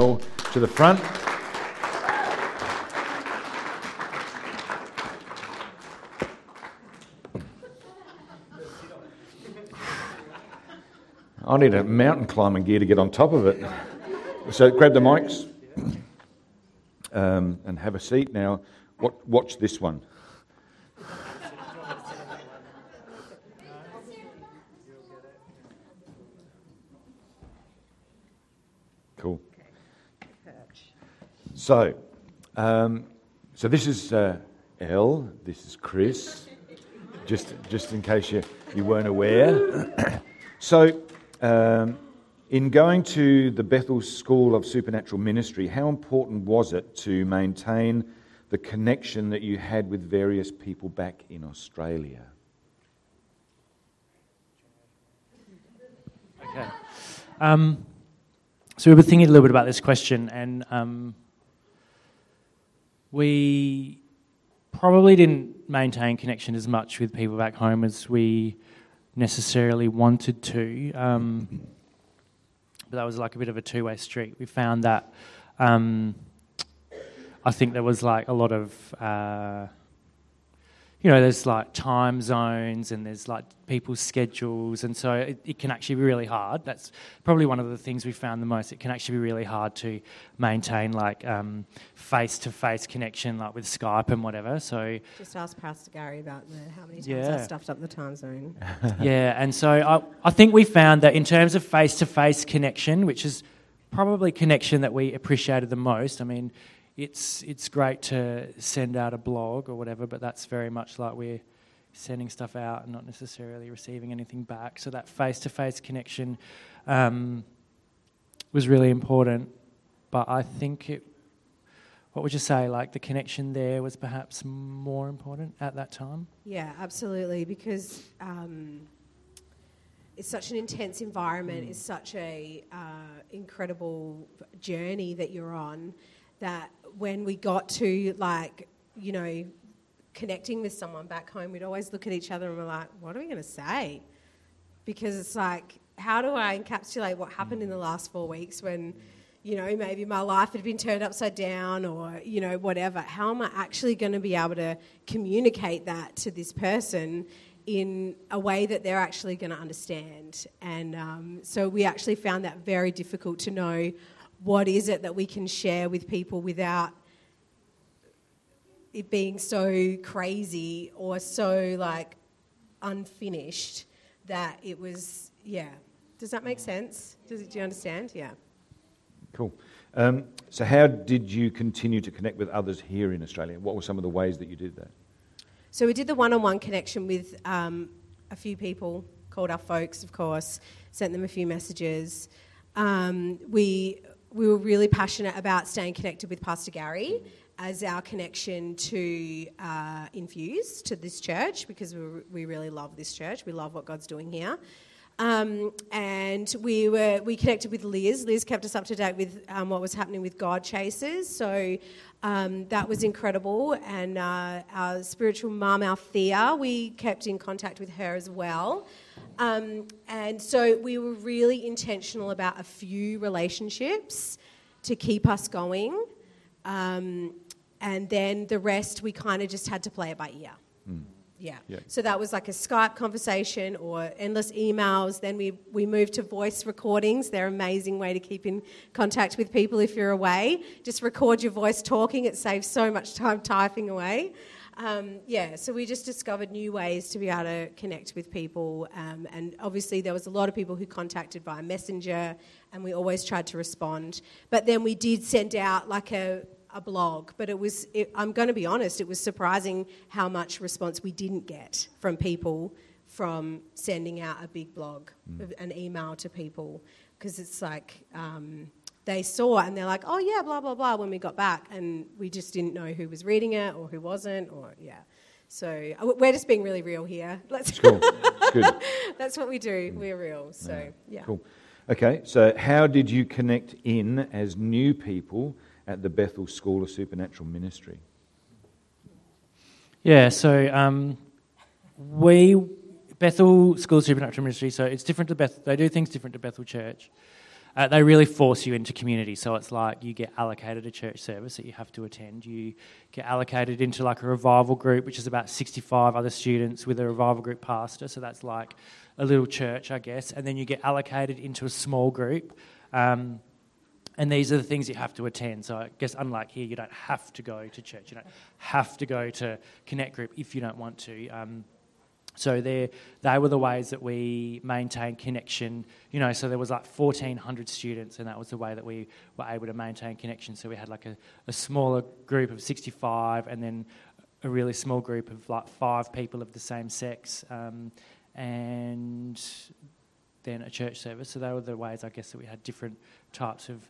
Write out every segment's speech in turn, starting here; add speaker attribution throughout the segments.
Speaker 1: to the front. I need a mountain climbing gear to get on top of it. So grab the mics um, and have a seat. Now, watch this one. Cool. So, um, so this is uh. This is Chris. Just, just in case you, you weren't aware. so, um, in going to the Bethel School of Supernatural Ministry, how important was it to maintain the connection that you had with various people back in Australia?
Speaker 2: Okay. Um, so we were thinking a little bit about this question, and um, we probably didn't maintain connection as much with people back home as we necessarily wanted to. Um, but that was like a bit of a two way street. We found that um, I think there was like a lot of. Uh, you know, there's like time zones and there's like people's schedules, and so it, it can actually be really hard. That's probably one of the things we found the most. It can actually be really hard to maintain like face to face connection, like with Skype and whatever. So
Speaker 3: just ask Pastor Gary about the, how many times yeah. I stuffed up the time zone.
Speaker 2: yeah, and so I, I think we found that in terms of face to face connection, which is probably connection that we appreciated the most. I mean, it's it's great to send out a blog or whatever, but that's very much like we're sending stuff out and not necessarily receiving anything back. So that face-to-face connection um, was really important. But I think it. What would you say? Like the connection there was perhaps more important at that time.
Speaker 3: Yeah, absolutely, because. Um, it's such an intense environment. Mm. It's such a uh, incredible journey that you're on that when we got to like, you know, connecting with someone back home, we'd always look at each other and we're like, what are we going to say? Because it's like, how do I encapsulate what happened in the last four weeks when, you know, maybe my life had been turned upside down or, you know, whatever? How am I actually going to be able to communicate that to this person in a way that they're actually going to understand? And um, so we actually found that very difficult to know what is it that we can share with people without it being so crazy or so like unfinished that it was yeah. Does that make sense? Does it, do you understand? Yeah.
Speaker 1: Cool. Um, so how did you continue to connect with others here in australia? What were some of the ways that you did that?
Speaker 3: So we did the one-on-one connection with um, a few people called our folks of course sent them a few messages. Um, we we were really passionate about staying connected with Pastor Gary as our connection to uh, Infuse, to this church, because we, we really love this church. We love what God's doing here. Um, and we were we connected with Liz. Liz kept us up to date with um, what was happening with God Chasers, so um, that was incredible. And uh, our spiritual mum, Althea, we kept in contact with her as well. Um, and so we were really intentional about a few relationships to keep us going. Um, and then the rest, we kind of just had to play it by ear. Mm. Yeah. yeah. So that was like a Skype conversation or endless emails. Then we, we moved to voice recordings. They're an amazing way to keep in contact with people if you're away. Just record your voice talking, it saves so much time typing away. Um, yeah, so we just discovered new ways to be able to connect with people. Um, and obviously, there was a lot of people who contacted via Messenger, and we always tried to respond. But then we did send out like a, a blog, but it was, it, I'm going to be honest, it was surprising how much response we didn't get from people from sending out a big blog, mm. an email to people, because it's like, um, they saw and they're like, oh yeah, blah blah blah. When we got back, and we just didn't know who was reading it or who wasn't, or yeah. So uh, we're just being really real here. Let's
Speaker 1: cool. good.
Speaker 3: That's what we do. We're real. So yeah. yeah.
Speaker 1: Cool. Okay. So how did you connect in as new people at the Bethel School of Supernatural Ministry?
Speaker 2: Yeah. So um, we Bethel School of Supernatural Ministry. So it's different to Bethel. They do things different to Bethel Church. uh, they really force you into community. So it's like you get allocated a church service that you have to attend. You get allocated into like a revival group, which is about 65 other students with a revival group pastor. So that's like a little church, I guess. And then you get allocated into a small group. Um, and these are the things you have to attend. So I guess unlike here, you don't have to go to church. You don't have to go to Connect Group if you don't want to. Um, so they they were the ways that we maintained connection. You know, so there was like 1,400 students, and that was the way that we were able to maintain connection. So we had like a, a smaller group of 65, and then a really small group of like five people of the same sex, um, and then a church service. So they were the ways, I guess, that we had different types of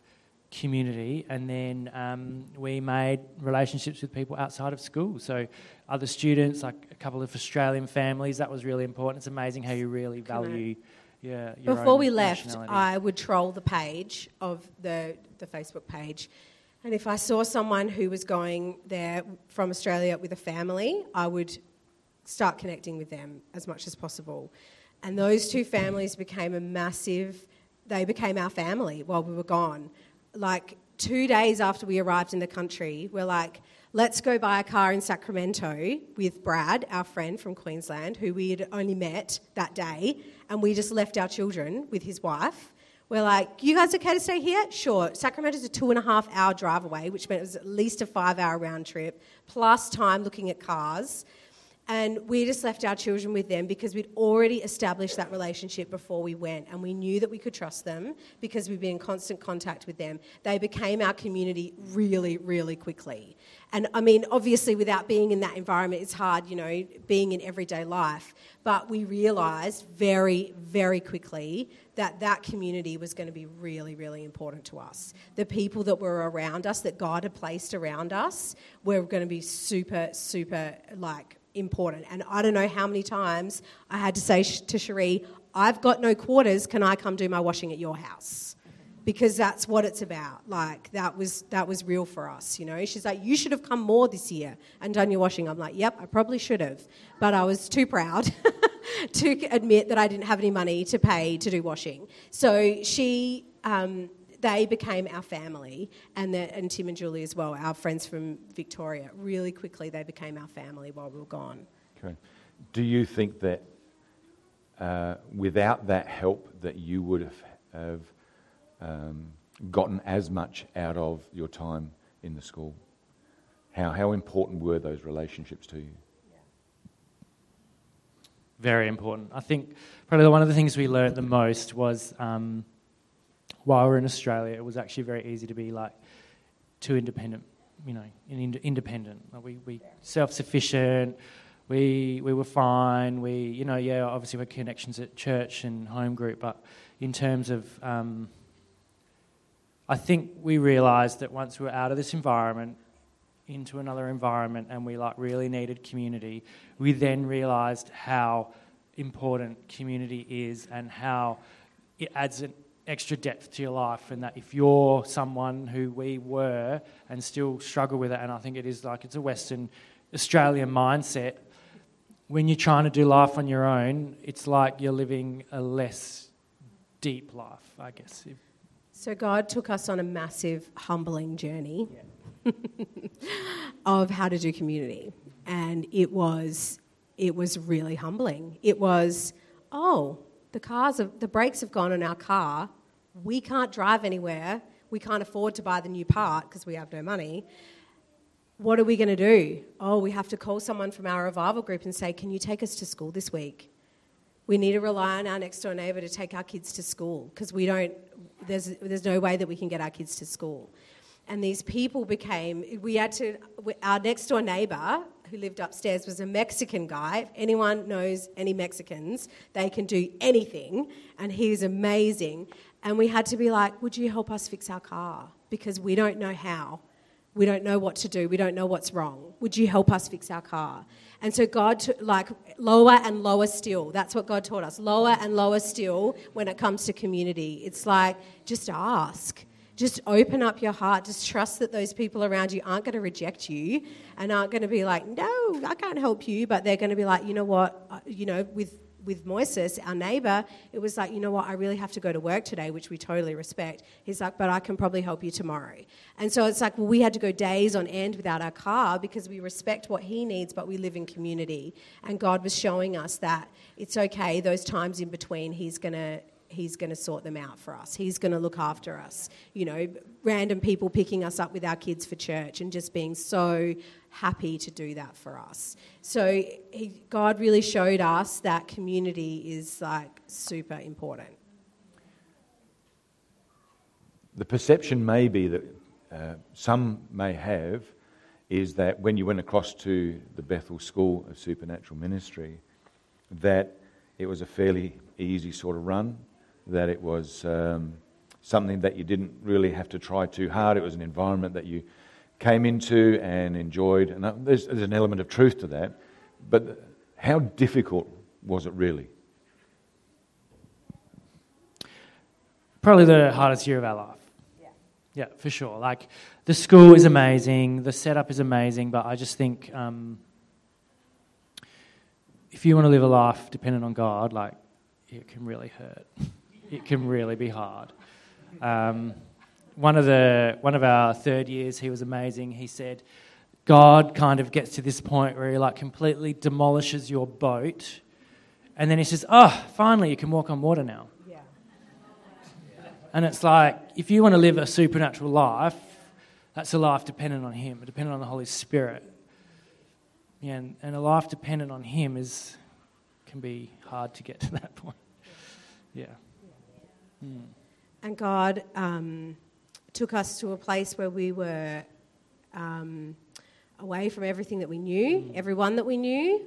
Speaker 2: community, and then um, we made relationships with people outside of school. So, other students, like a couple of Australian families, that was really important. It's amazing how you really value. Yeah,
Speaker 3: Before we left, I would troll the page of the the Facebook page, and if I saw someone who was going there from Australia with a family, I would start connecting with them as much as possible. And those two families became a massive. They became our family while we were gone like two days after we arrived in the country, we're like, let's go buy a car in Sacramento with Brad, our friend from Queensland, who we had only met that day, and we just left our children with his wife. We're like, you guys okay to stay here? Sure. Sacramento's a two and a half hour drive away, which meant it was at least a five hour round trip, plus time looking at cars. And we just left our children with them because we'd already established that relationship before we went. And we knew that we could trust them because we'd been in constant contact with them. They became our community really, really quickly. And I mean, obviously, without being in that environment, it's hard, you know, being in everyday life. But we realised very, very quickly that that community was going to be really, really important to us. The people that were around us, that God had placed around us, were going to be super, super, like, important. And I don't know how many times I had to say to Cherie, I've got no quarters, can I come do my washing at your house? Because that's what it's about. Like that was that was real for us, you know. She's like, You should have come more this year and done your washing. I'm like, Yep, I probably should have. But I was too proud to admit that I didn't have any money to pay to do washing. So she um, they became our family, and, the, and Tim and Julie as well, our friends from Victoria. Really quickly, they became our family while we were gone.
Speaker 1: Okay. Do you think that uh, without that help, that you would have, have um, gotten as much out of your time in the school? How, how important were those relationships to you?
Speaker 2: Very important. I think probably one of the things we learned the most was um, while we are in Australia, it was actually very easy to be like too independent, you know, independent. Like we we self sufficient. We we were fine. We you know yeah obviously we had connections at church and home group, but in terms of um, I think we realised that once we were out of this environment into another environment and we like really needed community, we then realised how important community is and how it adds an extra depth to your life, and that if you're someone who we were and still struggle with it, and I think it is like it's a Western Australian mindset, when you're trying to do life on your own, it's like you're living a less deep life, I guess.
Speaker 3: So God took us on a massive, humbling journey yeah. of how to do community, and it was it was really humbling. It was, oh, the cars have, the brakes have gone on our car. We can't drive anywhere. We can't afford to buy the new part because we have no money. What are we going to do? Oh, we have to call someone from our revival group and say, Can you take us to school this week? We need to rely on our next door neighbour to take our kids to school because we don't, there's, there's no way that we can get our kids to school. And these people became, we had to, our next door neighbour who lived upstairs was a Mexican guy. If anyone knows any Mexicans, they can do anything, and he amazing. And we had to be like, Would you help us fix our car? Because we don't know how. We don't know what to do. We don't know what's wrong. Would you help us fix our car? And so God, t- like lower and lower still. That's what God taught us. Lower and lower still when it comes to community. It's like just ask just open up your heart. Just trust that those people around you aren't going to reject you and aren't going to be like, no, I can't help you. But they're going to be like, you know what, uh, you know, with with Moises, our neighbour, it was like, you know what, I really have to go to work today, which we totally respect. He's like, but I can probably help you tomorrow. And so it's like, well, we had to go days on end without our car because we respect what he needs, but we live in community. And God was showing us that it's okay, those times in between, he's going to he's going to sort them out for us. He's going to look after us. You know, random people picking us up with our kids for church and just being so happy to do that for us. So he, God really showed us that community is like super important.
Speaker 1: The perception may be that uh, some may have is that when you went across to the Bethel School of Supernatural Ministry, that it was a fairly easy sort of run that it was um, something that you didn't really have to try too hard. It was an environment that you came into and enjoyed. And uh, there's, there's an element of truth to that. But how difficult was it really?
Speaker 2: Probably the hardest year of our life. Yeah. Yeah, for sure. Like, the school is amazing, the setup is amazing, but I just think um, if you want to live a life dependent on God, like, it can really hurt it can really be hard. Um, one of the one of our third years, he was amazing. He said, God kind of gets to this point where he like completely demolishes your boat, and then he says, "Oh, finally, you can walk on water now." Yeah. And it's like if you want to live a supernatural life, that's a life dependent on Him, dependent on the Holy Spirit. Yeah, and, and a life dependent on Him is can be hard to get to that point. Yeah.
Speaker 3: Mm. And God um, took us to a place where we were um, away from everything that we knew, mm. everyone that we knew,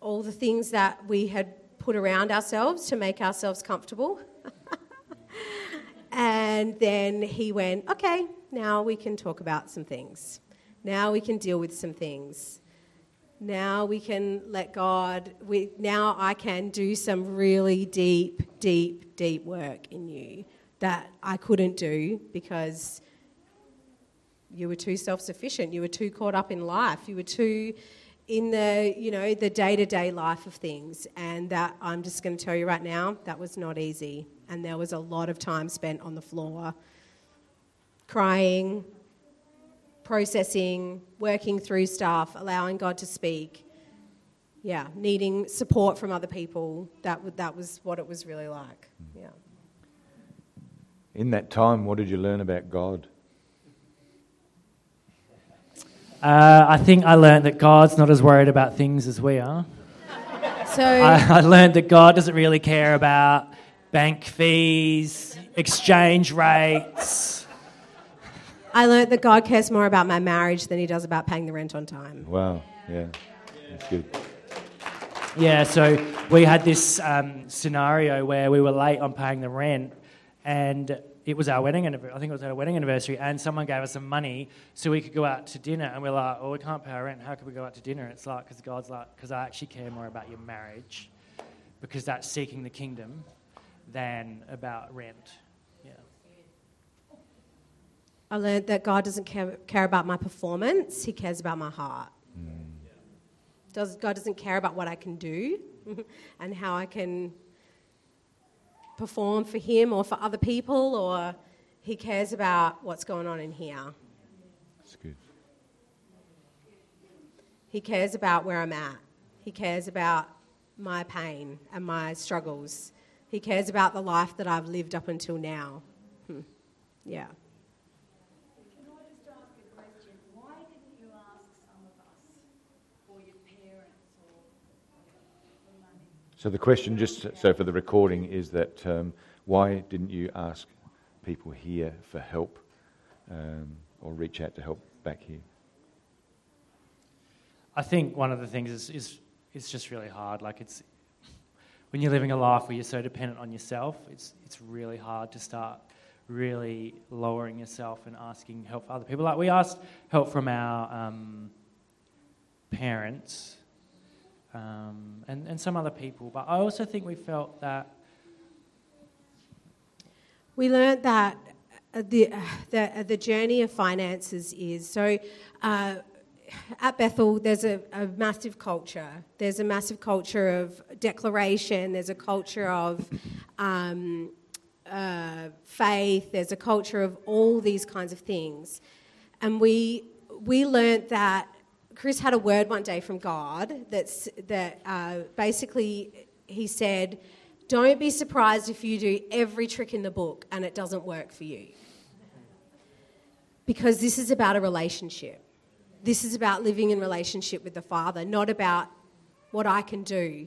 Speaker 3: all the things that we had put around ourselves to make ourselves comfortable. and then he went, okay, now we can talk about some things. Now we can deal with some things. Now we can let God, we, now I can do some really deep, deep, deep work in you that I couldn't do because you were too self sufficient. You were too caught up in life. You were too in the, you know, the day to day life of things. And that, I'm just going to tell you right now, that was not easy. And there was a lot of time spent on the floor crying, processing, working through stuff, allowing God to speak. Yeah, needing support from other people. That, that was what it was really like. Yeah.
Speaker 1: In that time, what did you learn about God?
Speaker 2: Uh, I think I learned that God's not as worried about things as we are.
Speaker 3: So
Speaker 2: I, I learned that God doesn't really care about bank fees, exchange rates.
Speaker 3: I learned that God cares more about my marriage than he does about paying the rent on time.
Speaker 1: Wow, yeah, that's good.
Speaker 2: Yeah, so we had this um, scenario where we were late on paying the rent, and it was our wedding anniversary. I think it was our wedding anniversary, and someone gave us some money so we could go out to dinner. And we're like, "Oh, we can't pay our rent. How could we go out to dinner?" It's like because God's like, "Because I actually care more about your marriage, because that's seeking the kingdom, than about rent."
Speaker 3: I learned that God doesn't care, care about my performance, He cares about my heart. Mm. Does, God doesn't care about what I can do and how I can perform for Him or for other people, or He cares about what's going on in here.
Speaker 1: That's good.
Speaker 3: He cares about where I'm at. He cares about my pain and my struggles. He cares about the life that I've lived up until now. Hmm. Yeah.
Speaker 1: So the question, just so for the recording, is that um, why didn't you ask people here for help um, or reach out to help back here?
Speaker 2: I think one of the things is, is it's just really hard. Like it's when you're living a life where you're so dependent on yourself, it's it's really hard to start really lowering yourself and asking help for other people. Like we asked help from our um, parents um, and, and some other people. But I also think we felt that.
Speaker 3: We learned that uh, the, uh, the, uh, the journey of finances is so. Uh, at Bethel, there's a, a, massive culture. There's a massive culture of declaration. There's a culture of um, uh, faith. There's a culture of all these kinds of things. And we, we learned that Chris had a word one day from God that's, that uh, basically he said, Don't be surprised if you do every trick in the book and it doesn't work for you. Because this is about a relationship. This is about living in relationship with the Father, not about what I can do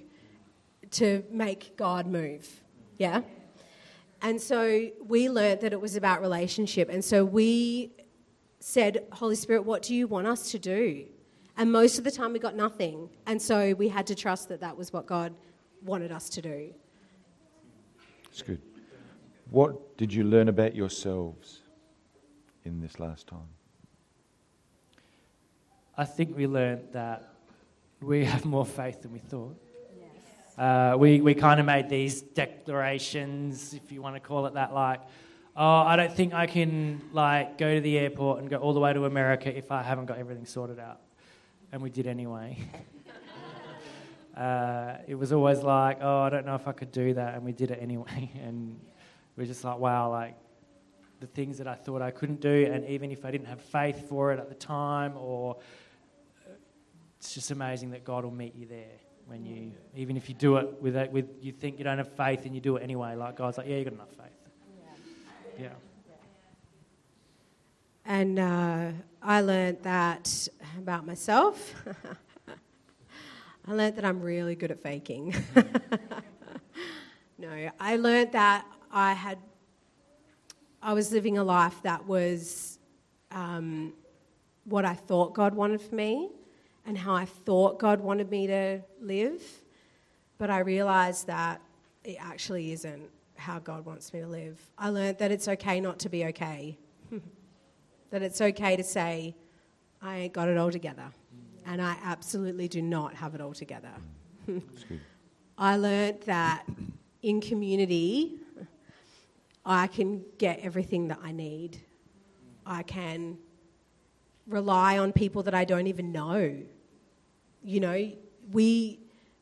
Speaker 3: to make God move. Yeah? And so we learnt that it was about relationship. And so we said, Holy Spirit, what do you want us to do? And most of the time we got nothing. And so we had to trust that that was what God wanted us to do.
Speaker 1: That's good. What did you learn about yourselves in this last time?
Speaker 2: I think we learned that we have more faith than we thought. Uh, we we kind of made these declarations, if you want to call it that, like, oh, I don't think I can like go to the airport and go all the way to America if I haven't got everything sorted out, and we did anyway. uh, it was always like, oh, I don't know if I could do that, and we did it anyway, and we are just like, wow, like the things that I thought I couldn't do, and even if I didn't have faith for it at the time, or it's just amazing that God will meet you there when you, even if you do it with, with you think you don't have faith and you do it anyway, like God's like, yeah, you got enough faith. Yeah. yeah.
Speaker 3: And uh, I learned that about myself. I learned that I'm really good at faking. no, I learned that I had, I was living a life that was um, what I thought God wanted for me and how I thought God wanted me to live, but I realized that it actually isn't how God wants me to live. I learned that it's okay not to be okay, that it's okay to say, I ain't got it all together, and I absolutely do not have it all together. I learned that in community, I can get everything that I need. I can rely on people that I don't even know you know, we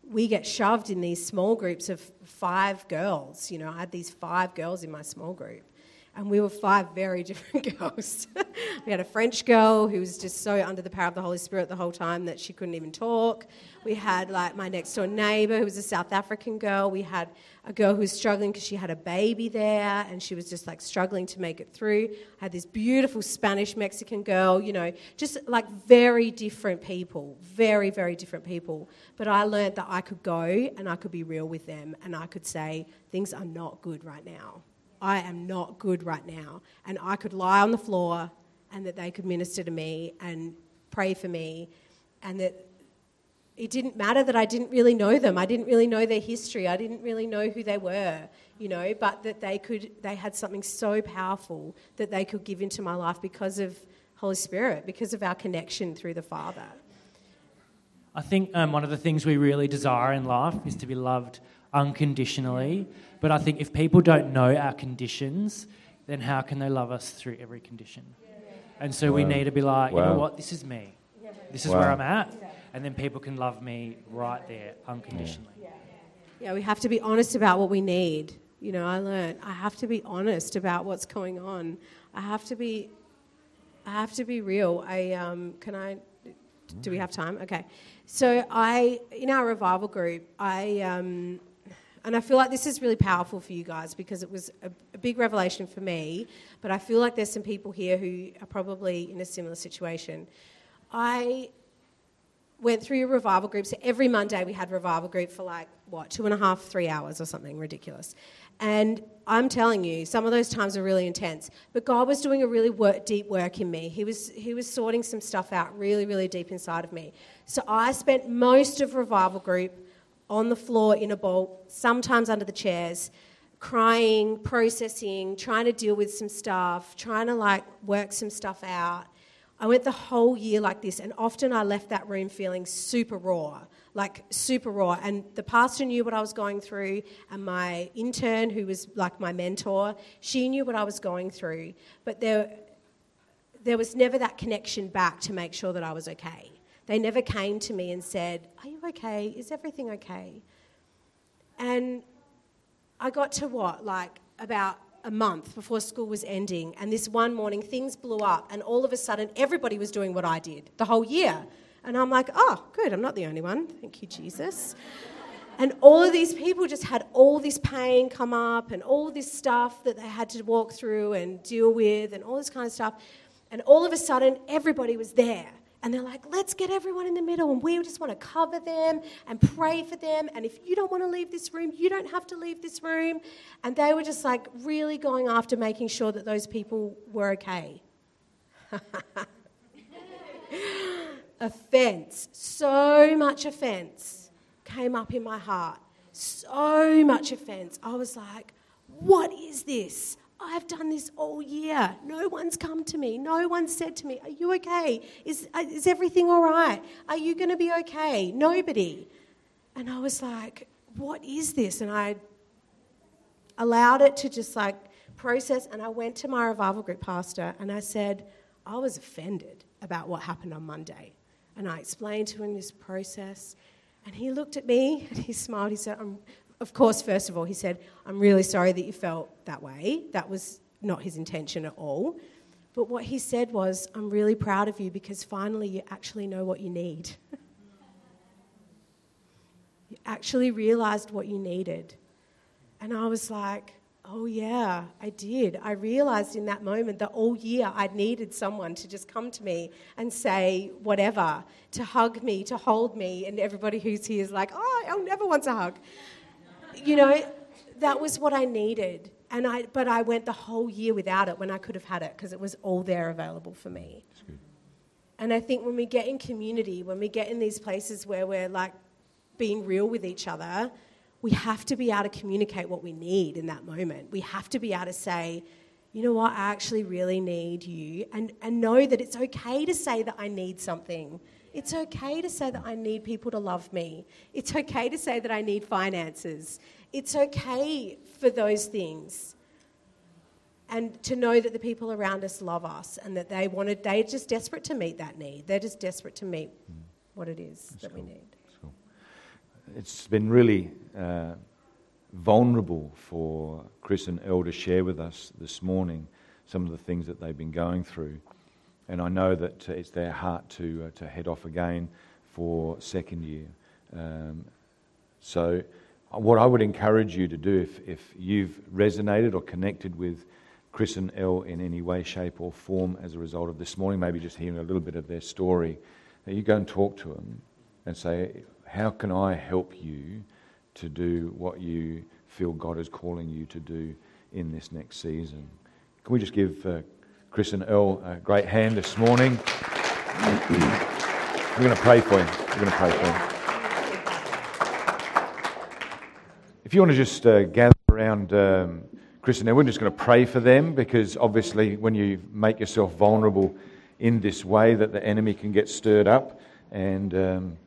Speaker 3: we get shoved in these small groups of five girls. You know, I had these five girls in my small group and we were five very different girls. we had a French girl who was just so under the power of the Holy Spirit the whole time that she couldn't even talk. We had like my next door neighbor who was a South African girl. We had a girl who was struggling because she had a baby there and she was just like struggling to make it through. I had this beautiful Spanish Mexican girl, you know, just like very different people, very, very different people. But I learned that I could go and I could be real with them and I could say, things are not good right now I am not good right now. And I could lie on the floor and that they could minister to me and pray for me. And that it didn't matter that I didn't really know them. I didn't really know their history. I didn't really know who they were, you know, but that they could, they had something so powerful that they could give into my life because of Holy Spirit, because of our connection through the Father.
Speaker 2: I think um, one of the things we really desire in life is to be loved unconditionally. But I think if people don't know our conditions, then how can they love us through every condition? And so wow. we need to be like, wow. you know what, this is me. This is wow. where I'm at. And then people can love me right there, unconditionally. Yeah.
Speaker 3: yeah, we have to be honest about what we need. You know, I learned I have to be honest about what's going on. I have to be, I have to be real. I um, can I. Do we have time? Okay. So I, in our revival group, I um, and I feel like this is really powerful for you guys because it was a, a, big revelation for me, but I feel like there's some people here who are probably in a similar situation. I went through a revival group, so every Monday we had revival group for like, what, two and a half, three hours or something ridiculous. And I'm telling you, some of those times are really intense. But God was doing a really work, deep work in me. He was, he was sorting some stuff out really, really deep inside of me. So I spent most of revival group on the floor in a ball, sometimes under the chairs, crying, processing, trying to deal with some stuff, trying to like work some stuff out. I went the whole year like this, and often I left that room feeling super raw, like super raw. And the pastor knew what I was going through, and my intern, who was like my mentor, she knew what I was going through. But there, there was never that connection back to make sure that I was okay. They never came to me and said, Are you okay? Is everything okay? And I got to what, like about a month before school was ending, and this one morning things blew up, and all of a sudden everybody was doing what I did the whole year. And I'm like, oh, good, I'm not the only one. Thank you, Jesus. And all of these people just had all this pain come up and all this stuff that they had to walk through and deal with and all this kind of stuff. And all of a sudden, everybody was there. And they're like, let's get everyone in the middle and we just want to cover them and pray for them. And if you don't want to leave this room, you don't have to leave this room. And they were just like really going after making sure that those people were okay. offense, so much offense came up in my heart. So much offense. I was like, what is this? I've done this all year. No one's come to me. No one said to me, Are you okay? Is, uh, is everything all right? Are you going to be okay? Nobody. And I was like, What is this? And I allowed it to just like process. And I went to my revival group pastor and I said, I was offended about what happened on Monday. And I explained to him this process. And he looked at me and he smiled. He said, I'm of course, first of all, he said, I'm really sorry that you felt that way. That was not his intention at all. But what he said was, I'm really proud of you because finally you actually know what you need. you actually realized what you needed. And I was like, oh, yeah, I did. I realized in that moment that all year I'd needed someone to just come to me and say whatever, to hug me, to hold me. And everybody who's here is like, oh, I'll never want a hug you know, that was what I needed. And I, but I went the whole year without it when I could have had it because it was all there available for me. And I think when we get in community, when we get in these places where we're like being real with each other, we have to be able to communicate what we need in that moment. We have to be able to say, you know what, I actually really need you, and, and know that it's okay to say that I need something. It's okay to say that I need people to love me. It's okay to say that I need finances. It's okay for those things. And to know that the people around us love us and that they wanted, they're just desperate to meet that need. They're just desperate to meet what it is That's that cool. we need. Cool.
Speaker 1: It's been really uh, vulnerable for Chris and El to share with us this morning some of the things that they've been going through. And I know that it's their heart to, uh, to head off again for second year. Um, so, uh, what I would encourage you to do if, if you've resonated or connected with Chris and El in any way, shape, or form as a result of this morning, maybe just hearing a little bit of their story, that you go and talk to them and say, How can I help you to do what you feel God is calling you to do in this next season? Can we just give uh, Chris and El a great hand this morning. We're going to pray for him. We're going to pray for him. If you want to just uh, gather around um, Chris and El, we're just going to pray for them because obviously, when you make yourself vulnerable in this way, that the enemy can get stirred up. And um,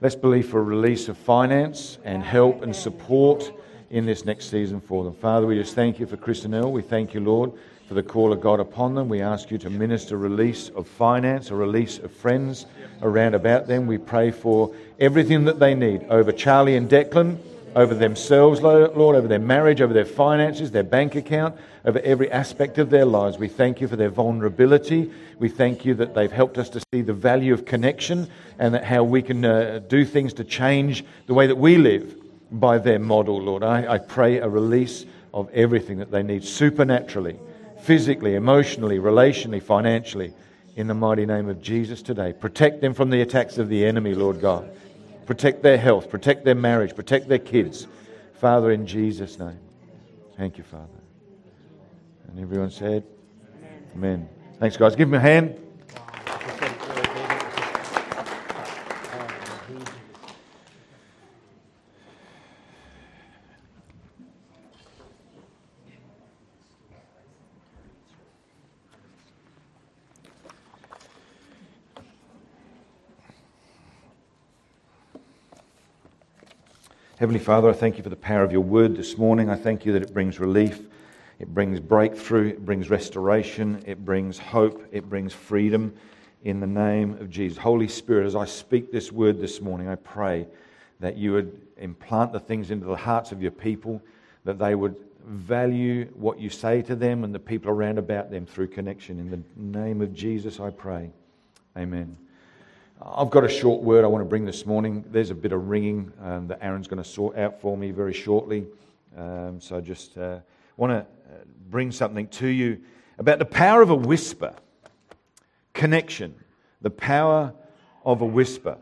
Speaker 1: let's believe for a release of finance and help and support in this next season for them. Father, we just thank you for Chris and El. We thank you, Lord for the call of God upon them. We ask you to minister release of finance, a release of friends around about them. We pray for everything that they need over Charlie and Declan, over themselves, Lord, over their marriage, over their finances, their bank account, over every aspect of their lives. We thank you for their vulnerability. We thank you that they've helped us to see the value of connection and that how we can uh, do things to change the way that we live by their model, Lord. I, I pray a release of everything that they need supernaturally physically, emotionally, relationally, financially, in the mighty name of Jesus today. Protect them from the attacks of the enemy, Lord God. Protect their health, protect their marriage, protect their kids. Father, in Jesus' name. Thank you, Father. And everyone said, Amen. Amen. Thanks, guys. Give them a hand. Heavenly Father, I thank you for the power of your word this morning. I thank you that it brings relief, it brings breakthrough, it brings restoration, it brings hope, it brings freedom, in the name of Jesus. Holy Spirit, as I speak this word this morning, I pray that you would implant the things into the hearts of your people, that they would value what you say to them and the people around about them through connection. In the name of Jesus, I pray. Amen. I've got a short word I want to bring this morning. There's a bit of ringing um, that Aaron's going to sort out for me very shortly. Um, so I just uh, want to uh, bring something to you about the power of a whisper. Connection. The power of a whisper.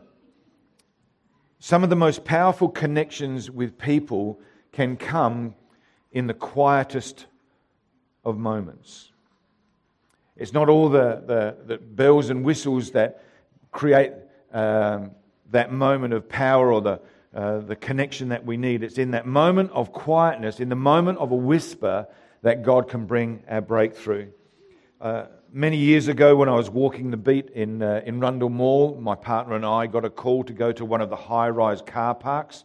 Speaker 1: Some of the most powerful connections with people can come in the quietest of moments. It's not all the, the, the bells and whistles that create um, that moment of power or the, uh, the connection that we need. It's in that moment of quietness, in the moment of a whisper, that God can bring our breakthrough. Uh, many years ago, when I was walking the beat in, uh, in Rundle Mall, my partner and I got a call to go to one of the high rise car parks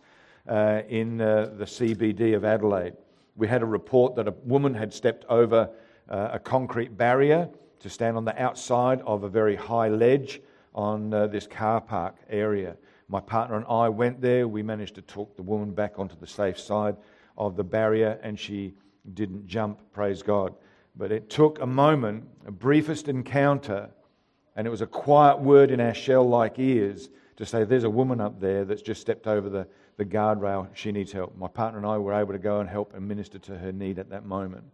Speaker 1: uh, in uh, the CBD of Adelaide we had a report that a woman had stepped over uh, a concrete barrier to stand on the outside of a very high ledge on uh, this car park area. My partner and I went there. We managed to talk the woman back onto the safe side of the barrier, and she didn't jump, praise God. But it took a moment, a briefest encounter, and it was a quiet word in our shell like ears to say, There's a woman up there that's just stepped over the, the guardrail. She needs help. My partner and I were able to go and help and minister to her need at that moment.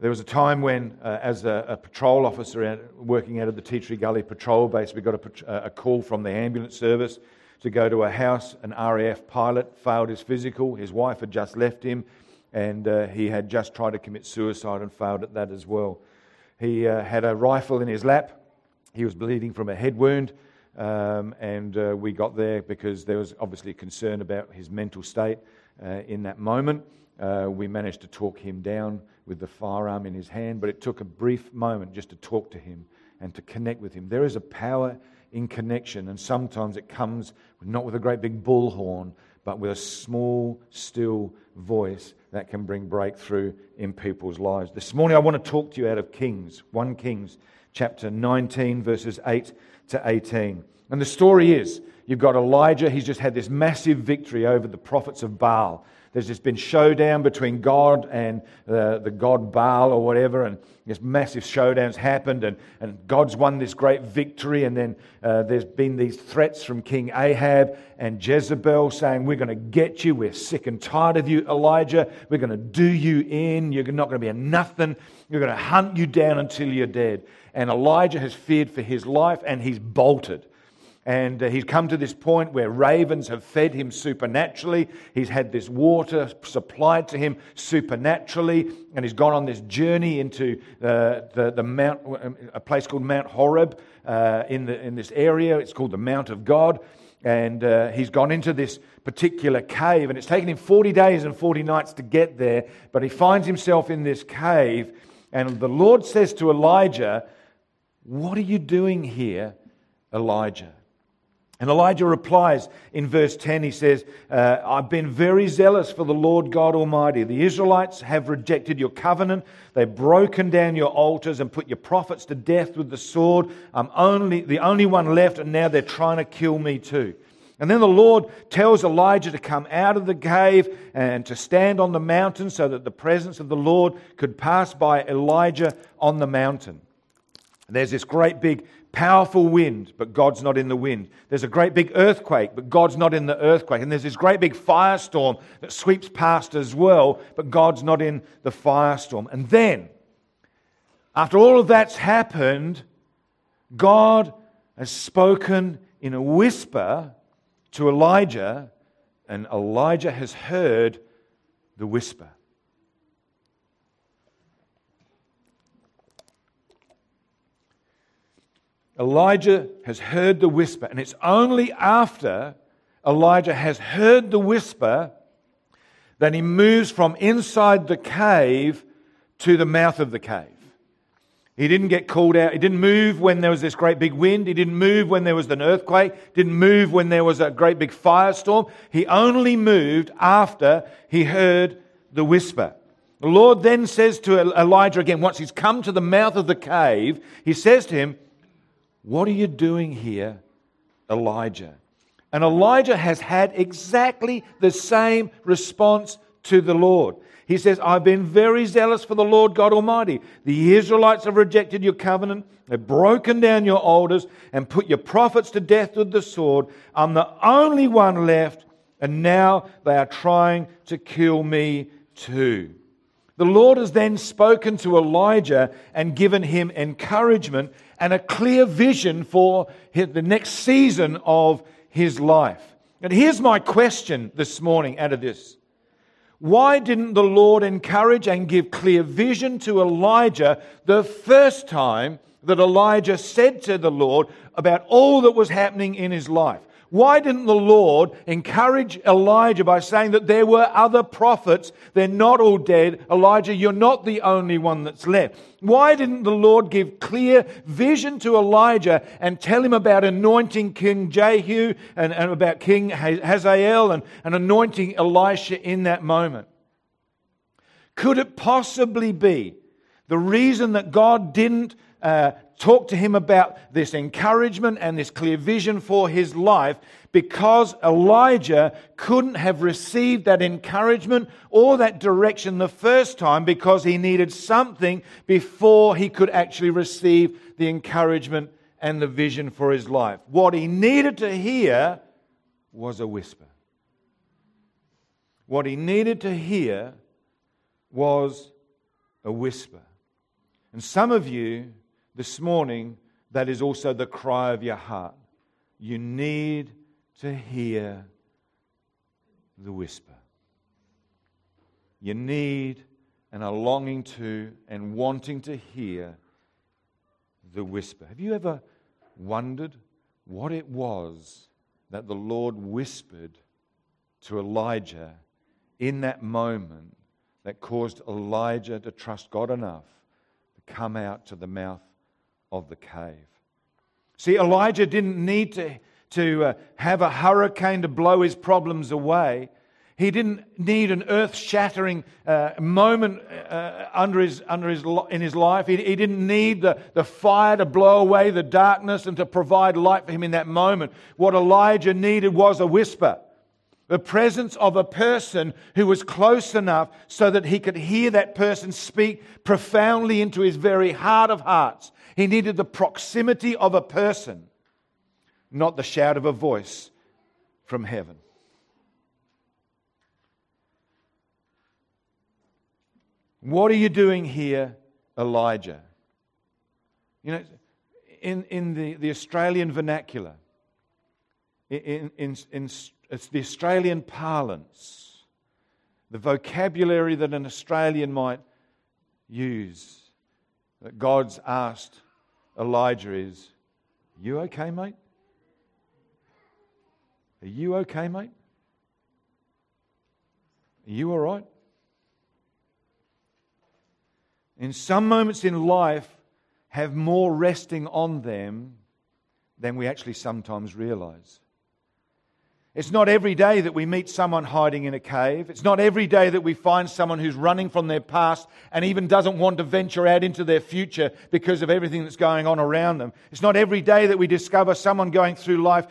Speaker 1: There was a time when, uh, as a, a, patrol officer working out of the Tea Tree Gully patrol base, we got a, a, call from the ambulance service to go to a house. An RAF pilot failed his physical. His wife had just left him, and uh, he had just tried to commit suicide and failed at that as well. He uh, had a rifle in his lap. He was bleeding from a head wound. Um, and uh, we got there because there was obviously concern about his mental state uh, in that moment. Uh, we managed to talk him down with the firearm in his hand, but it took a brief moment just to talk to him and to connect with him. There is a power in connection, and sometimes it comes not with a great big bullhorn, but with a small, still voice that can bring breakthrough in people's lives. This morning, I want to talk to you out of Kings, 1 Kings chapter 19, verses 8 to 18. And the story is you've got Elijah, he's just had this massive victory over the prophets of Baal. There's just been showdown between God and uh, the god Baal or whatever, and this massive showdowns happened, and, and God's won this great victory. And then uh, there's been these threats from King Ahab and Jezebel saying, We're going to get you. We're sick and tired of you, Elijah. We're going to do you in. You're not going to be a nothing. We're going to hunt you down until you're dead. And Elijah has feared for his life, and he's bolted. And uh, he's come to this point where ravens have fed him supernaturally. He's had this water supplied to him supernaturally. And he's gone on this journey into uh, the, the mount, a place called Mount Horeb uh, in, the, in this area. It's called the Mount of God. And uh, he's gone into this particular cave. And it's taken him 40 days and 40 nights to get there. But he finds himself in this cave. And the Lord says to Elijah, What are you doing here, Elijah? And Elijah replies in verse 10, he says, uh, I've been very zealous for the Lord God Almighty. The Israelites have rejected your covenant. They've broken down your altars and put your prophets to death with the sword. I'm only, the only one left, and now they're trying to kill me too. And then the Lord tells Elijah to come out of the cave and to stand on the mountain so that the presence of the Lord could pass by Elijah on the mountain. And there's this great big powerful wind, but God's not in the wind. There's a great big earthquake, but God's not in the earthquake. And there's this great big firestorm that sweeps past as well, but God's not in the firestorm. And then, after all of that's happened, God has spoken in a whisper to Elijah, and Elijah has heard the whisper. Elijah has heard the whisper, and it's only after Elijah has heard the whisper that he moves from inside the cave to the mouth of the cave. He didn't get called out. He didn't move when there was this great big wind. He didn't move when there was an earthquake. Didn't move when there was a great big firestorm. He only moved after he heard the whisper. The Lord then says to Elijah again, once he's come to the mouth of the cave, he says to him, What are you doing here, Elijah? And Elijah has had exactly the same response to the Lord. He says, I've been very zealous for the Lord God Almighty. The Israelites have rejected your covenant, they've broken down your altars, and put your prophets to death with the sword. I'm the only one left, and now they are trying to kill me too. The Lord has then spoken to Elijah and given him encouragement and a clear vision for the next season of his life. And here's my question this morning out of this. Why didn't the Lord encourage and give clear vision to Elijah the first time that Elijah said to the Lord about all that was happening in his life? Why didn't the Lord encourage Elijah by saying that there were other prophets? They're not all dead. Elijah, you're not the only one that's left. Why didn't the Lord give clear vision to Elijah and tell him about anointing King Jehu and, and about King Hazael and, and anointing Elisha in that moment? Could it possibly be the reason that God didn't uh, talk to him about this encouragement and this clear vision for his life because Elijah couldn't have received that encouragement or that direction the first time because he needed something before he could actually receive the encouragement and the vision for his life. What he needed to hear was a whisper. What he needed to hear was a whisper. And some of you this morning, that is also the cry of your heart. You need to hear the whisper. You need and are longing to and wanting to hear the whisper. Have you ever wondered what it was that the Lord whispered to Elijah in that moment that caused Elijah to trust God enough to come out to the mouth of the cave. See, Elijah didn't need to, to uh, have a hurricane to blow his problems away. He didn't need an earth shattering uh, moment uh, under his, under his, in his life. He, he didn't need the, the fire to blow away the darkness and to provide light for him in that moment. What Elijah needed was a whisper the presence of a person who was close enough so that he could hear that person speak profoundly into his very heart of hearts. He needed the proximity of a person, not the shout of a voice from heaven. What are you doing here, Elijah? You know, in, in the, the Australian vernacular, in, in, in it's the Australian parlance, the vocabulary that an Australian might use. That God's asked Elijah is, You okay, mate? Are you okay, mate? Are you all right? In some moments in life, have more resting on them than we actually sometimes realize. It's not every day that we meet someone hiding in a cave. It's not every day that we find someone who's running from their past and even doesn't want to venture out into their future because of everything that's going on around them. It's not every day that we discover someone going through life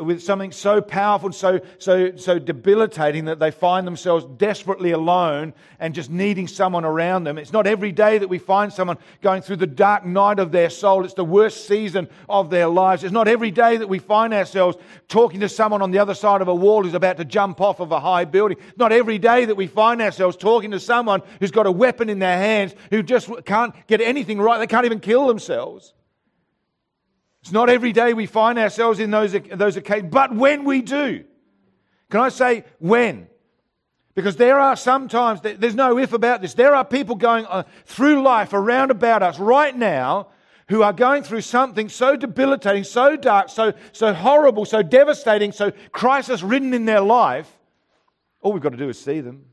Speaker 1: with something so powerful, so, so, so debilitating that they find themselves desperately alone and just needing someone around them. It's not every day that we find someone going through the dark night of their soul. It's the worst season of their lives. It's not every day that we find ourselves talking to someone on the other of a wall who's about to jump off of a high building. Not every day that we find ourselves talking to someone who's got a weapon in their hands who just can't get anything right. They can't even kill themselves. It's not every day we find ourselves in those, those occasions, but when we do, can I say when? Because there are sometimes, there's no if about this, there are people going uh, through life around about us right now who are going through something so debilitating, so dark, so, so horrible, so devastating, so crisis ridden in their life, all we've got to do is see them.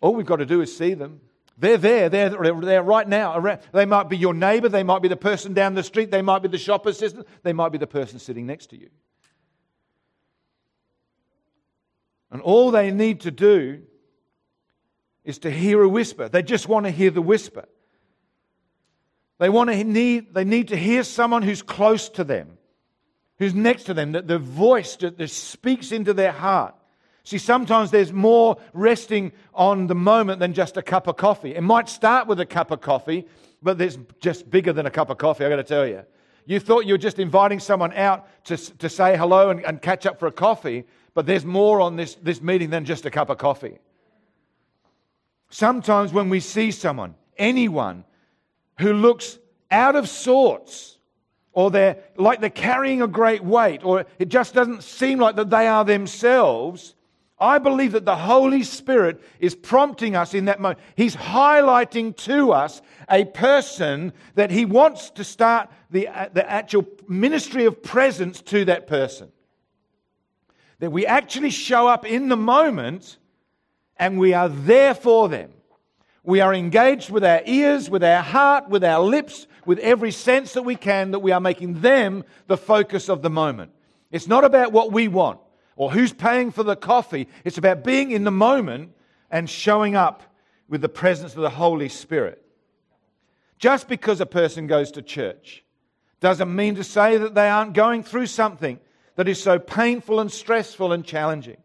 Speaker 1: All we've got to do is see them. They're there. They're there right now. They might be your neighbor. They might be the person down the street. They might be the shop assistant. They might be the person sitting next to you. And all they need to do is to hear a whisper. They just want to hear the whisper. They, want to need, they need to hear someone who's close to them, who's next to them, that the voice that, that speaks into their heart. See, sometimes there's more resting on the moment than just a cup of coffee. It might start with a cup of coffee, but it's just bigger than a cup of coffee, I've got to tell you. You thought you were just inviting someone out to, to say hello and, and catch up for a coffee, but there's more on this, this meeting than just a cup of coffee. Sometimes when we see someone, anyone, who looks out of sorts, or they're like they're carrying a great weight, or it just doesn't seem like that they are themselves, I believe that the Holy Spirit is prompting us in that moment. He's highlighting to us a person that He wants to start the, uh, the actual ministry of presence to that person. That we actually show up in the moment and we are there for them. We are engaged with our ears, with our heart, with our lips, with every sense that we can, that we are making them the focus of the moment. It's not about what we want or who's paying for the coffee. It's about being in the moment and showing up with the presence of the Holy Spirit. Just because a person goes to church doesn't mean to say that they aren't going through something that is so painful and stressful and challenging.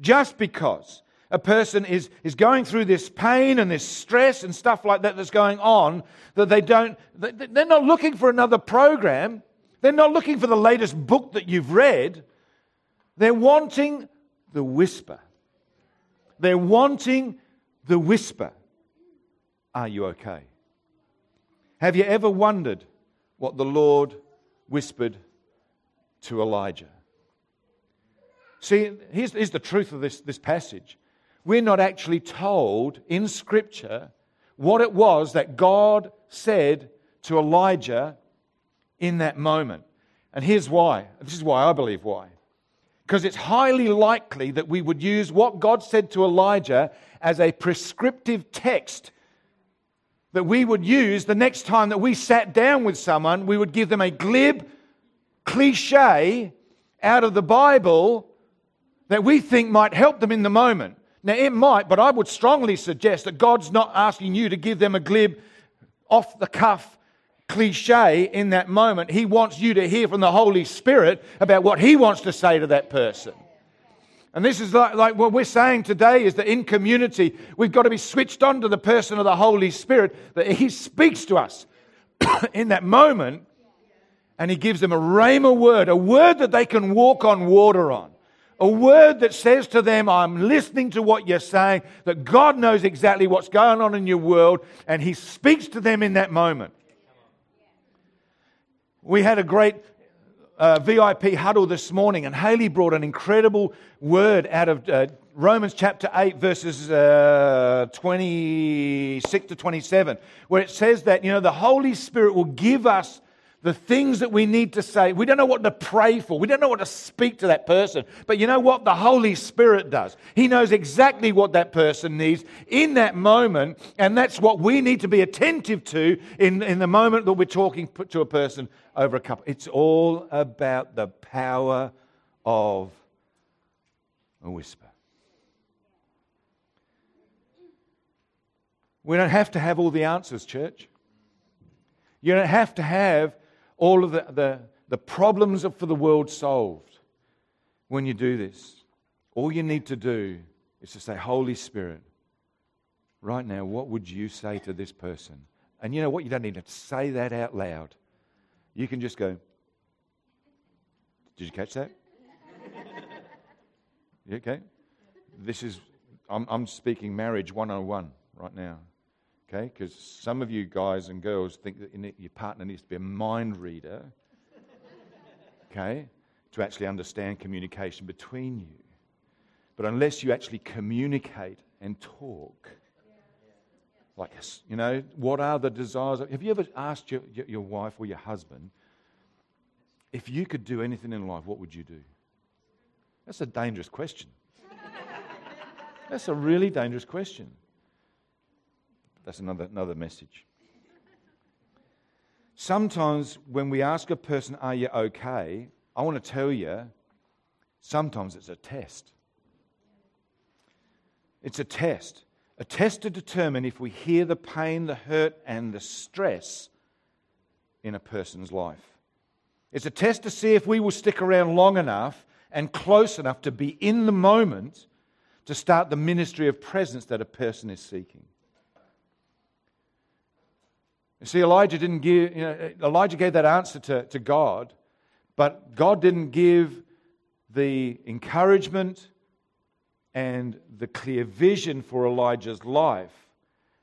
Speaker 1: Just because a person is, is going through this pain and this stress and stuff like that that's going on, that they don't, they're not looking for another program. They're not looking for the latest book that you've read. They're wanting the whisper. They're wanting the whisper. Are you okay? Have you ever wondered what the Lord whispered to Elijah? See, here's, here's the truth of this, this passage we're not actually told in Scripture what it was that God said to Elijah in that moment. And here's why. This is why I believe why. Because it's highly likely that we would use what God said to Elijah as a prescriptive text that we would use the next time that we sat down with someone. We would give them a glib, cliche out of the Bible that we think might help them in the moment. Now, it might, but I would strongly suggest that God's not asking you to give them a glib, off the cuff cliche in that moment. He wants you to hear from the Holy Spirit about what He wants to say to that person. And this is like, like, what we're saying today is that in community, we've got to be switched on to the person of the Holy Spirit, that He speaks to us in that moment and He gives them a rhema word, a word that they can walk on water on. A word that says to them, I'm listening to what you're saying, that God knows exactly what's going on in your world, and He speaks to them in that moment. We had a great uh, VIP huddle this morning, and Haley brought an incredible word out of uh, Romans chapter 8, verses uh, 26 to 27, where it says that, you know, the Holy Spirit will give us the things that we need to say. We don't know what to pray for. We don't know what to speak to that person. But you know what? The Holy Spirit does. He knows exactly what that person needs in that moment. And that's what we need to be attentive to in, in the moment that we're talking to a person over a cup. It's all about the power of a whisper. We don't have to have all the answers, church. You don't have to have all of the, the, the problems for the world solved when you do this. All you need to do is to say, Holy Spirit, right now, what would you say to this person? And you know what? You don't need to say that out loud. You can just go, Did you catch that? you okay? This is, I'm, I'm speaking marriage 101 right now. Okay? Because some of you guys and girls think that your partner needs to be a mind reader, okay, to actually understand communication between you. But unless you actually communicate and talk, like, you know, what are the desires? Have you ever asked your, your wife or your husband, if you could do anything in life, what would you do? That's a dangerous question. That's a really dangerous question. That's another, another message. Sometimes when we ask a person, Are you okay? I want to tell you, sometimes it's a test. It's a test. A test to determine if we hear the pain, the hurt, and the stress in a person's life. It's a test to see if we will stick around long enough and close enough to be in the moment to start the ministry of presence that a person is seeking. You see, Elijah didn't give, you know, Elijah gave that answer to, to God, but God didn't give the encouragement and the clear vision for Elijah's life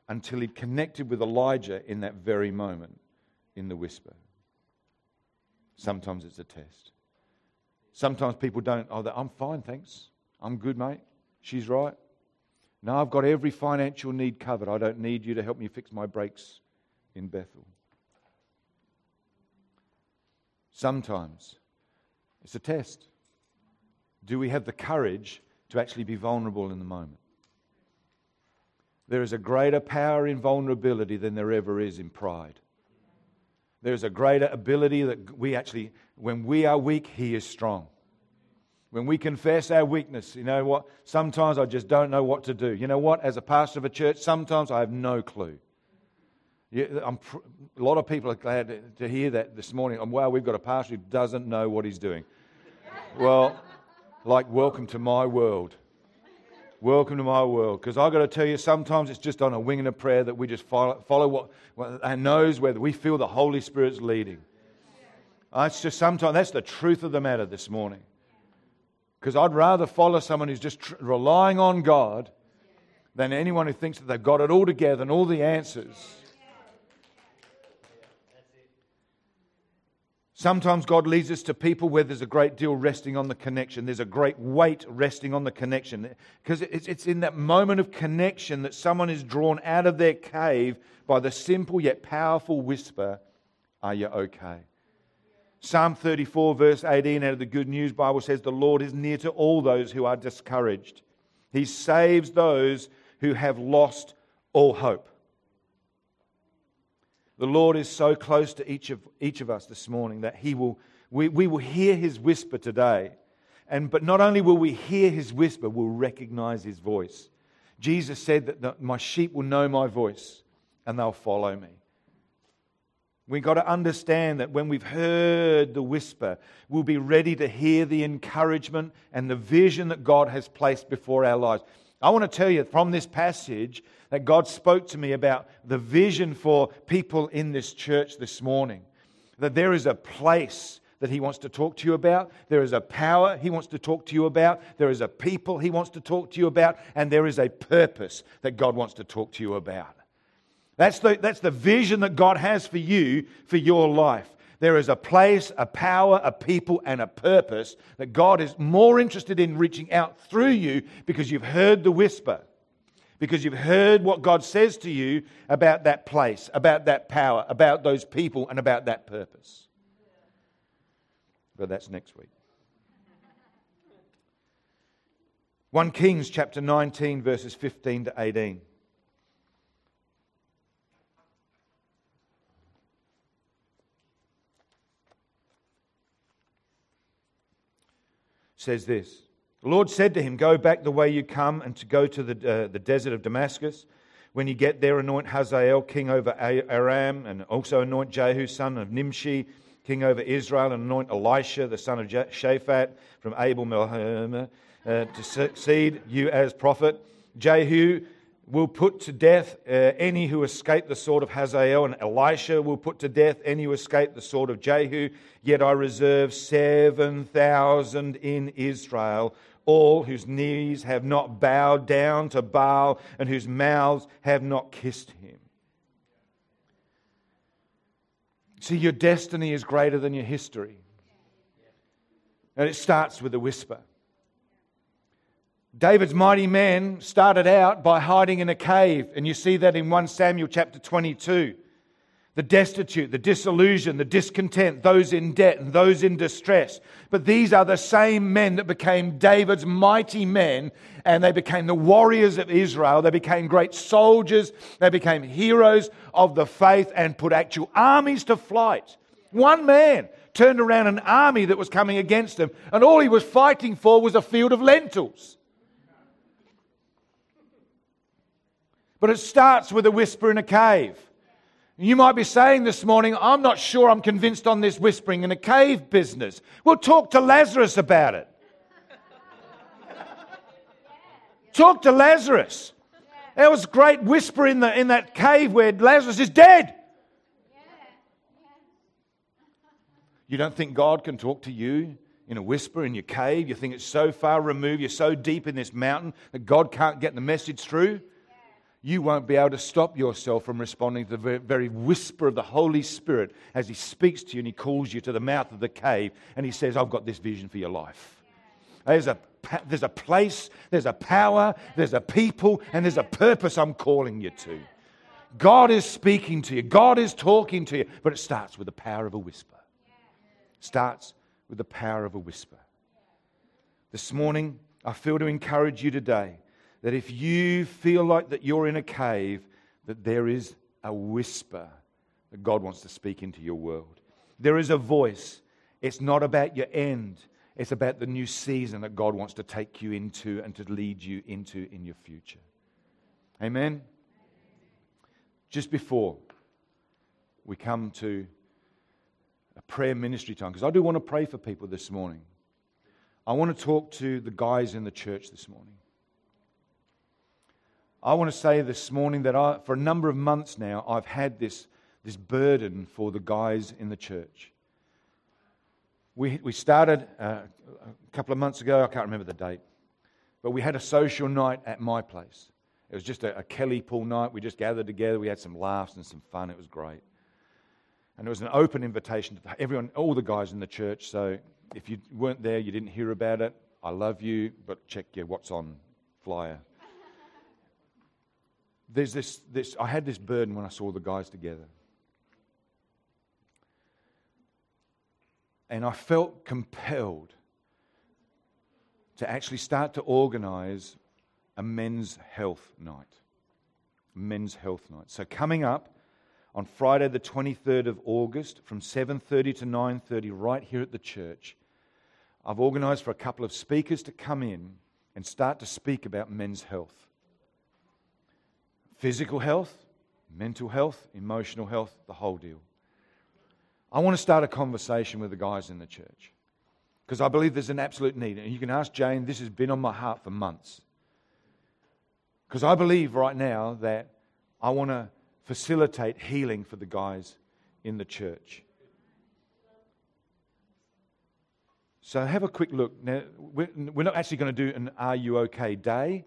Speaker 1: until he connected with Elijah in that very moment in the whisper. Sometimes it's a test. Sometimes people don't, oh, I'm fine, thanks. I'm good, mate. She's right. No, I've got every financial need covered. I don't need you to help me fix my brakes in Bethel. Sometimes it's a test. Do we have the courage to actually be vulnerable in the moment? There is a greater power in vulnerability than there ever is in pride. There's a greater ability that we actually, when we are weak, He is strong. When we confess our weakness, you know what? Sometimes I just don't know what to do. You know what? As a pastor of a church, sometimes I have no clue. A lot of people are glad to, hear that this morning. Um, wow, we've got a pastor who doesn't know what he's doing. well, like, welcome to my world. Welcome to my world. Because I've got to tell you, sometimes it's just on a wing and a prayer that we just follow, follow what, what our nose, whether we feel the Holy Spirit's leading. It's just sometimes that's the truth of the matter this morning. Because I'd rather follow someone who's just tr- relying on God than anyone who thinks that they've got it all together and all the answers. Sometimes God leads us to people where there's a great deal resting on the connection. There's a great weight resting on the connection. Because it's in that moment of connection that someone is drawn out of their cave by the simple yet powerful whisper, Are you okay? Psalm 34, verse 18 out of the Good News Bible says, The Lord is near to all those who are discouraged. He saves those who have lost all hope. The Lord is so close to each of, each of us this morning that he will, we, we will hear his whisper today. And, but not only will we hear his whisper, we'll recognize his voice. Jesus said that the, my sheep will know my voice and they'll follow me. We've got to understand that when we've heard the whisper, we'll be ready to hear the encouragement and the vision that God has placed before our lives. I want to tell you from this passage that God spoke to me about the vision for people in this church this morning. That there is a place that He wants to talk to you about, there is a power He wants to talk to you about, there is a people He wants to talk to you about, and there is a purpose that God wants to talk to you about. That's the, that's the vision that God has for you for your life. There is a place, a power, a people, and a purpose that God is more interested in reaching out through you because you've heard the whisper, because you've heard what God says to you about that place, about that power, about those people, and about that purpose. But that's next week. 1 Kings chapter 19, verses 15 to 18. Says this The Lord said to him, Go back the way you come and to go to the, uh, the desert of Damascus. When you get there, anoint Hazael king over Aram, and also anoint Jehu, son of Nimshi, king over Israel, and anoint Elisha, the son of Shaphat, from Abel Meholah, uh, to succeed you as prophet. Jehu will put to death uh, any who escape the sword of Hazael, and Elisha will put to death any who escape the sword of Jehu. Yet I reserve 7,000 in Israel, all whose knees have not bowed down to Baal and whose mouths have not kissed him. See, your destiny is greater than your history. And it starts with a whisper. David's mighty men started out by hiding in a cave, and you see that in 1 Samuel chapter 22. The destitute, the disillusioned, the discontent, those in debt and those in distress. But these are the same men that became David's mighty men, and they became the warriors of Israel. They became great soldiers. They became heroes of the faith and put actual armies to flight. One man turned around an army that was coming against him, and all he was fighting for was a field of lentils. But it starts with a whisper in a cave. You might be saying this morning, I'm not sure I'm convinced on this whispering in a cave business. Well, talk to Lazarus about it. Talk to Lazarus. There was a great whisper in, the, in that cave where Lazarus is dead. You don't think God can talk to you in a whisper in your cave? You think it's so far removed, you're so deep in this mountain that God can't get the message through? You won't be able to stop yourself from responding to the very whisper of the Holy Spirit as He speaks to you and He calls you to the mouth of the cave and He says, I've got this vision for your life. There's a, there's a place, there's a power, there's a people, and there's a purpose I'm calling you to. God is speaking to you, God is talking to you, but it starts with the power of a whisper starts with the power of a whisper. This morning, I feel to encourage you today that if you feel like that you're in a cave, that there is a whisper that God wants to speak into your world. There is a voice. It's not about your end. It's about the new season that God wants to take you into and to lead you into in your future. Amen. Just before we come to a prayer ministry time because I do want to pray for people this morning. I want to talk to the guys in the church this morning. I want to say this morning that I, for a number of months now, I've had this, this burden for the guys in the church. We, we started uh, a couple of months ago, I can't remember the date, but we had a social night at my place. It was just a, a Kelly pool night. We just gathered together. We had some laughs and some fun. It was great. And it was an open invitation to everyone, all the guys in the church. So if you weren't there, you didn't hear about it, I love you, but check your what's on flyer. There's this, this, I had this burden when I saw the guys together. And I felt compelled to actually start to organize a men's health night. Men's health night. So coming up, on Friday the 23rd of August from 7:30 to 9:30 right here at the church. I've organized for a couple of speakers to come in and start to speak about men's health. Physical health, mental health, emotional health, the whole deal. I want to start a conversation with the guys in the church because I believe there's an absolute need. And you can ask Jane, this has been on my heart for months. Because I believe right now that I want to facilitate healing for the guys in the church. So have a quick look. Now, we're not actually going to do an Are You OK day,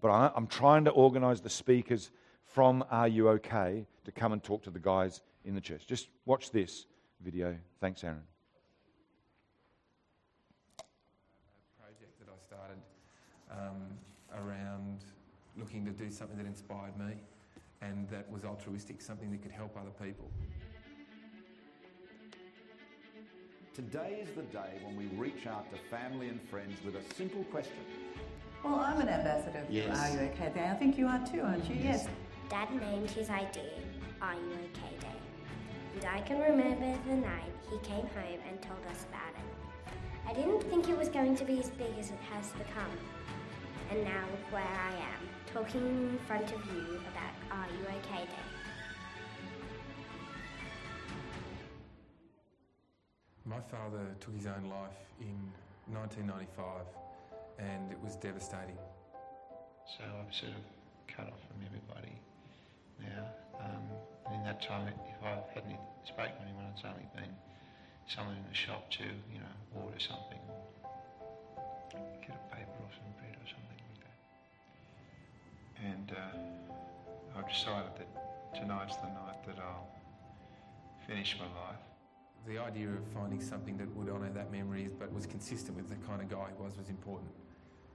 Speaker 1: but I'm trying to organize the speakers from Are You OK to come and talk to the guys in the church. Just watch this video. Thanks, Aaron.
Speaker 4: A project that I started um, around looking to do something that inspired me and that was altruistic, something that could help other people.
Speaker 5: Today is the day when we reach out to family and friends with a simple question.
Speaker 6: Well, I'm an ambassador for yes. Are You OK Day. I think you are too, aren't you? Yes.
Speaker 7: Dad named his idea Are You OK Day. And I can remember the night he came home and told us about it. I didn't think it was going to be as big as it has become. And now look where I am talking in front of you about Are You OK Day.
Speaker 4: My father took his own life in 1995 and it was devastating.
Speaker 8: So I've sort of cut off from everybody now. Um, and in that time, if I hadn't spoken to anyone, it's only been someone in the shop to, you know, order something, get a paper or some bread or something. Like that. And uh, I've decided that tonight's the night that I'll finish my life.
Speaker 4: The idea of finding something that would honour that memory but was consistent with the kind of guy he was was important.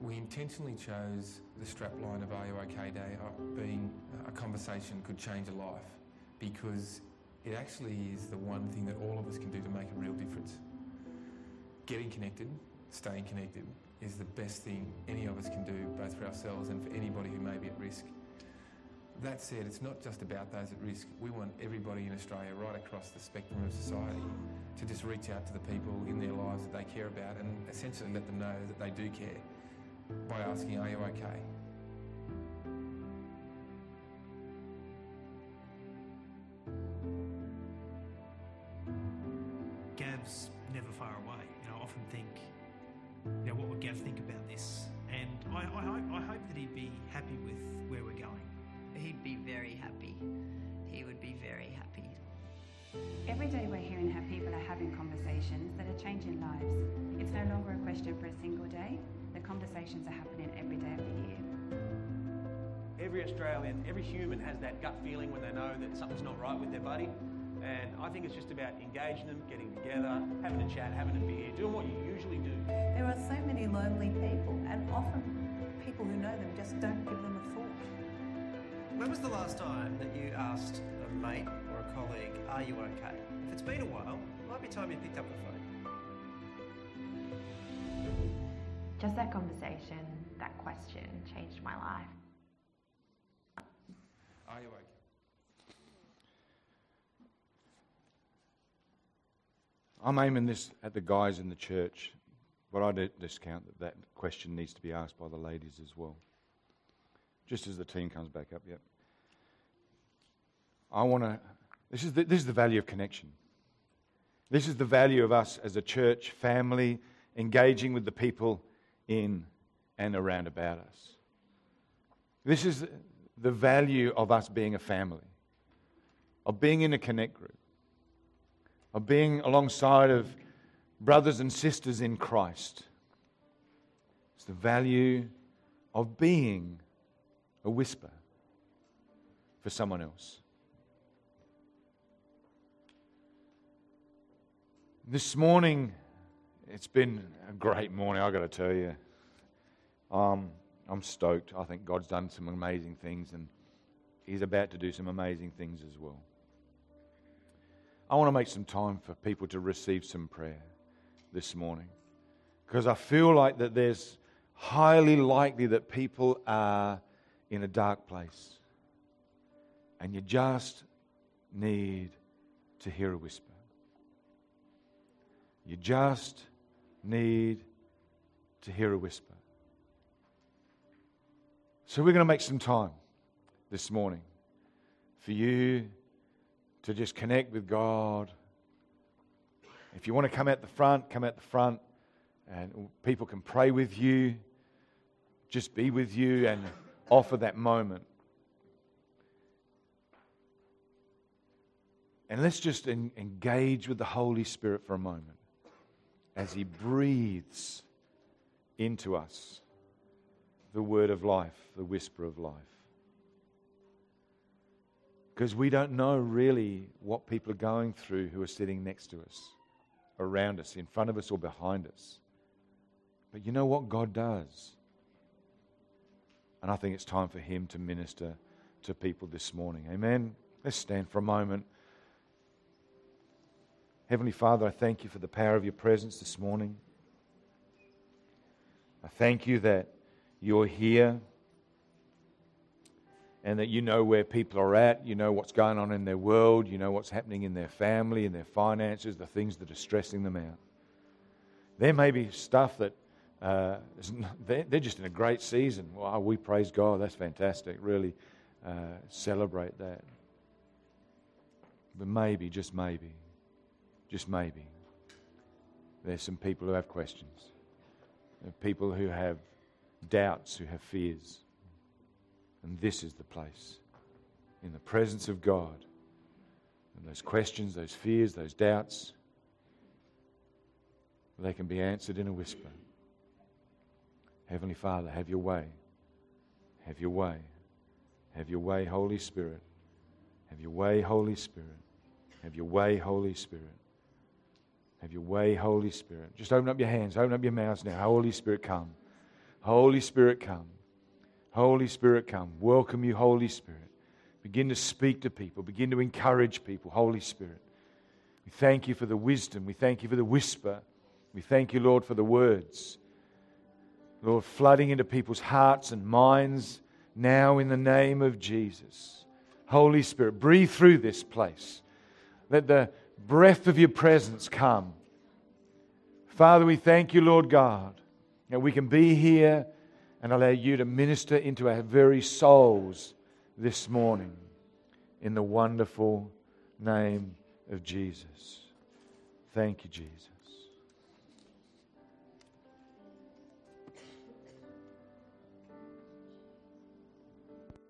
Speaker 4: We intentionally chose the strapline of Are You OK Day uh, being a conversation could change a life because it actually is the one thing that all of us can do to make a real difference. Getting connected, staying connected, is the best thing any of us can do, both for ourselves and for anybody who may be at risk. That said, it's not just about those at risk. We want everybody in Australia, right across the spectrum of society, to just reach out to the people in their lives that they care about and essentially let them know that they do care by asking, Are you okay?
Speaker 9: Gav's never far away. You know, I often think, you know, what would Gav think about this? And I, I, hope, I hope that he'd be happy with where we're going.
Speaker 10: He'd be very happy. He would be very happy.
Speaker 11: Every day we're hearing how people are having conversations that are changing lives. It's no longer a question for a single day. The conversations are happening every day of the year.
Speaker 12: Every Australian, every human has that gut feeling when they know that something's not right with their buddy. And I think it's just about engaging them, getting together, having a chat, having a beer, doing what you usually do.
Speaker 6: There are so many lonely people, and often people who know them just don't give them a thought.
Speaker 9: When was the last time that you asked a mate or a colleague, Are you okay? If it's been a while, it might be time you picked up the phone.
Speaker 13: Just that conversation, that question changed my life.
Speaker 4: Are you awake?
Speaker 1: I'm aiming this at the guys in the church, but I don't discount that that question needs to be asked by the ladies as well. Just as the team comes back up, yep. I want to. This is the, this is the value of connection. This is the value of us as a church family engaging with the people in and around about us. This is the value of us being a family, of being in a connect group of being alongside of brothers and sisters in Christ. It's the value of being a whisper for someone else. This morning, it's been a great morning, I've got to tell you. Um, I'm stoked. I think God's done some amazing things, and He's about to do some amazing things as well. I want to make some time for people to receive some prayer this morning because I feel like that there's highly likely that people are in a dark place and you just need to hear a whisper. You just need to hear a whisper. So we're going to make some time this morning for you to just connect with God. If you want to come at the front, come at the front, and people can pray with you, just be with you and offer that moment. And let's just en- engage with the Holy Spirit for a moment as He breathes into us the word of life, the whisper of life. Because we don't know really what people are going through who are sitting next to us, around us, in front of us, or behind us. But you know what God does? And I think it's time for Him to minister to people this morning. Amen. Let's stand for a moment. Heavenly Father, I thank you for the power of your presence this morning. I thank you that you're here and that you know where people are at, you know what's going on in their world, you know what's happening in their family, in their finances, the things that are stressing them out. There may be stuff that uh, they're just in a great season. Wow, we praise God. That's fantastic. Really uh, celebrate that. But maybe, just maybe, just maybe, there's some people who have questions. People who have doubts, who have fears. And this is the place, in the presence of God. And those questions, those fears, those doubts, they can be answered in a whisper. Heavenly Father, have your way. Have your way. Have your way, Holy Spirit. Have your way, Holy Spirit. Have your way, Holy Spirit. Have your way, Holy Spirit. Just open up your hands, open up your mouths now. Holy Spirit, come. Holy Spirit, come. Holy Spirit, come. Welcome you, Holy Spirit. Begin to speak to people, begin to encourage people, Holy Spirit. We thank you for the wisdom. We thank you for the whisper. We thank you, Lord, for the words. Lord, flooding into people's hearts and minds now in the name of Jesus. Holy Spirit, breathe through this place. Let the breath of your presence come. Father, we thank you, Lord God, that we can be here and allow you to minister into our very souls this morning in the wonderful name of Jesus. Thank you, Jesus.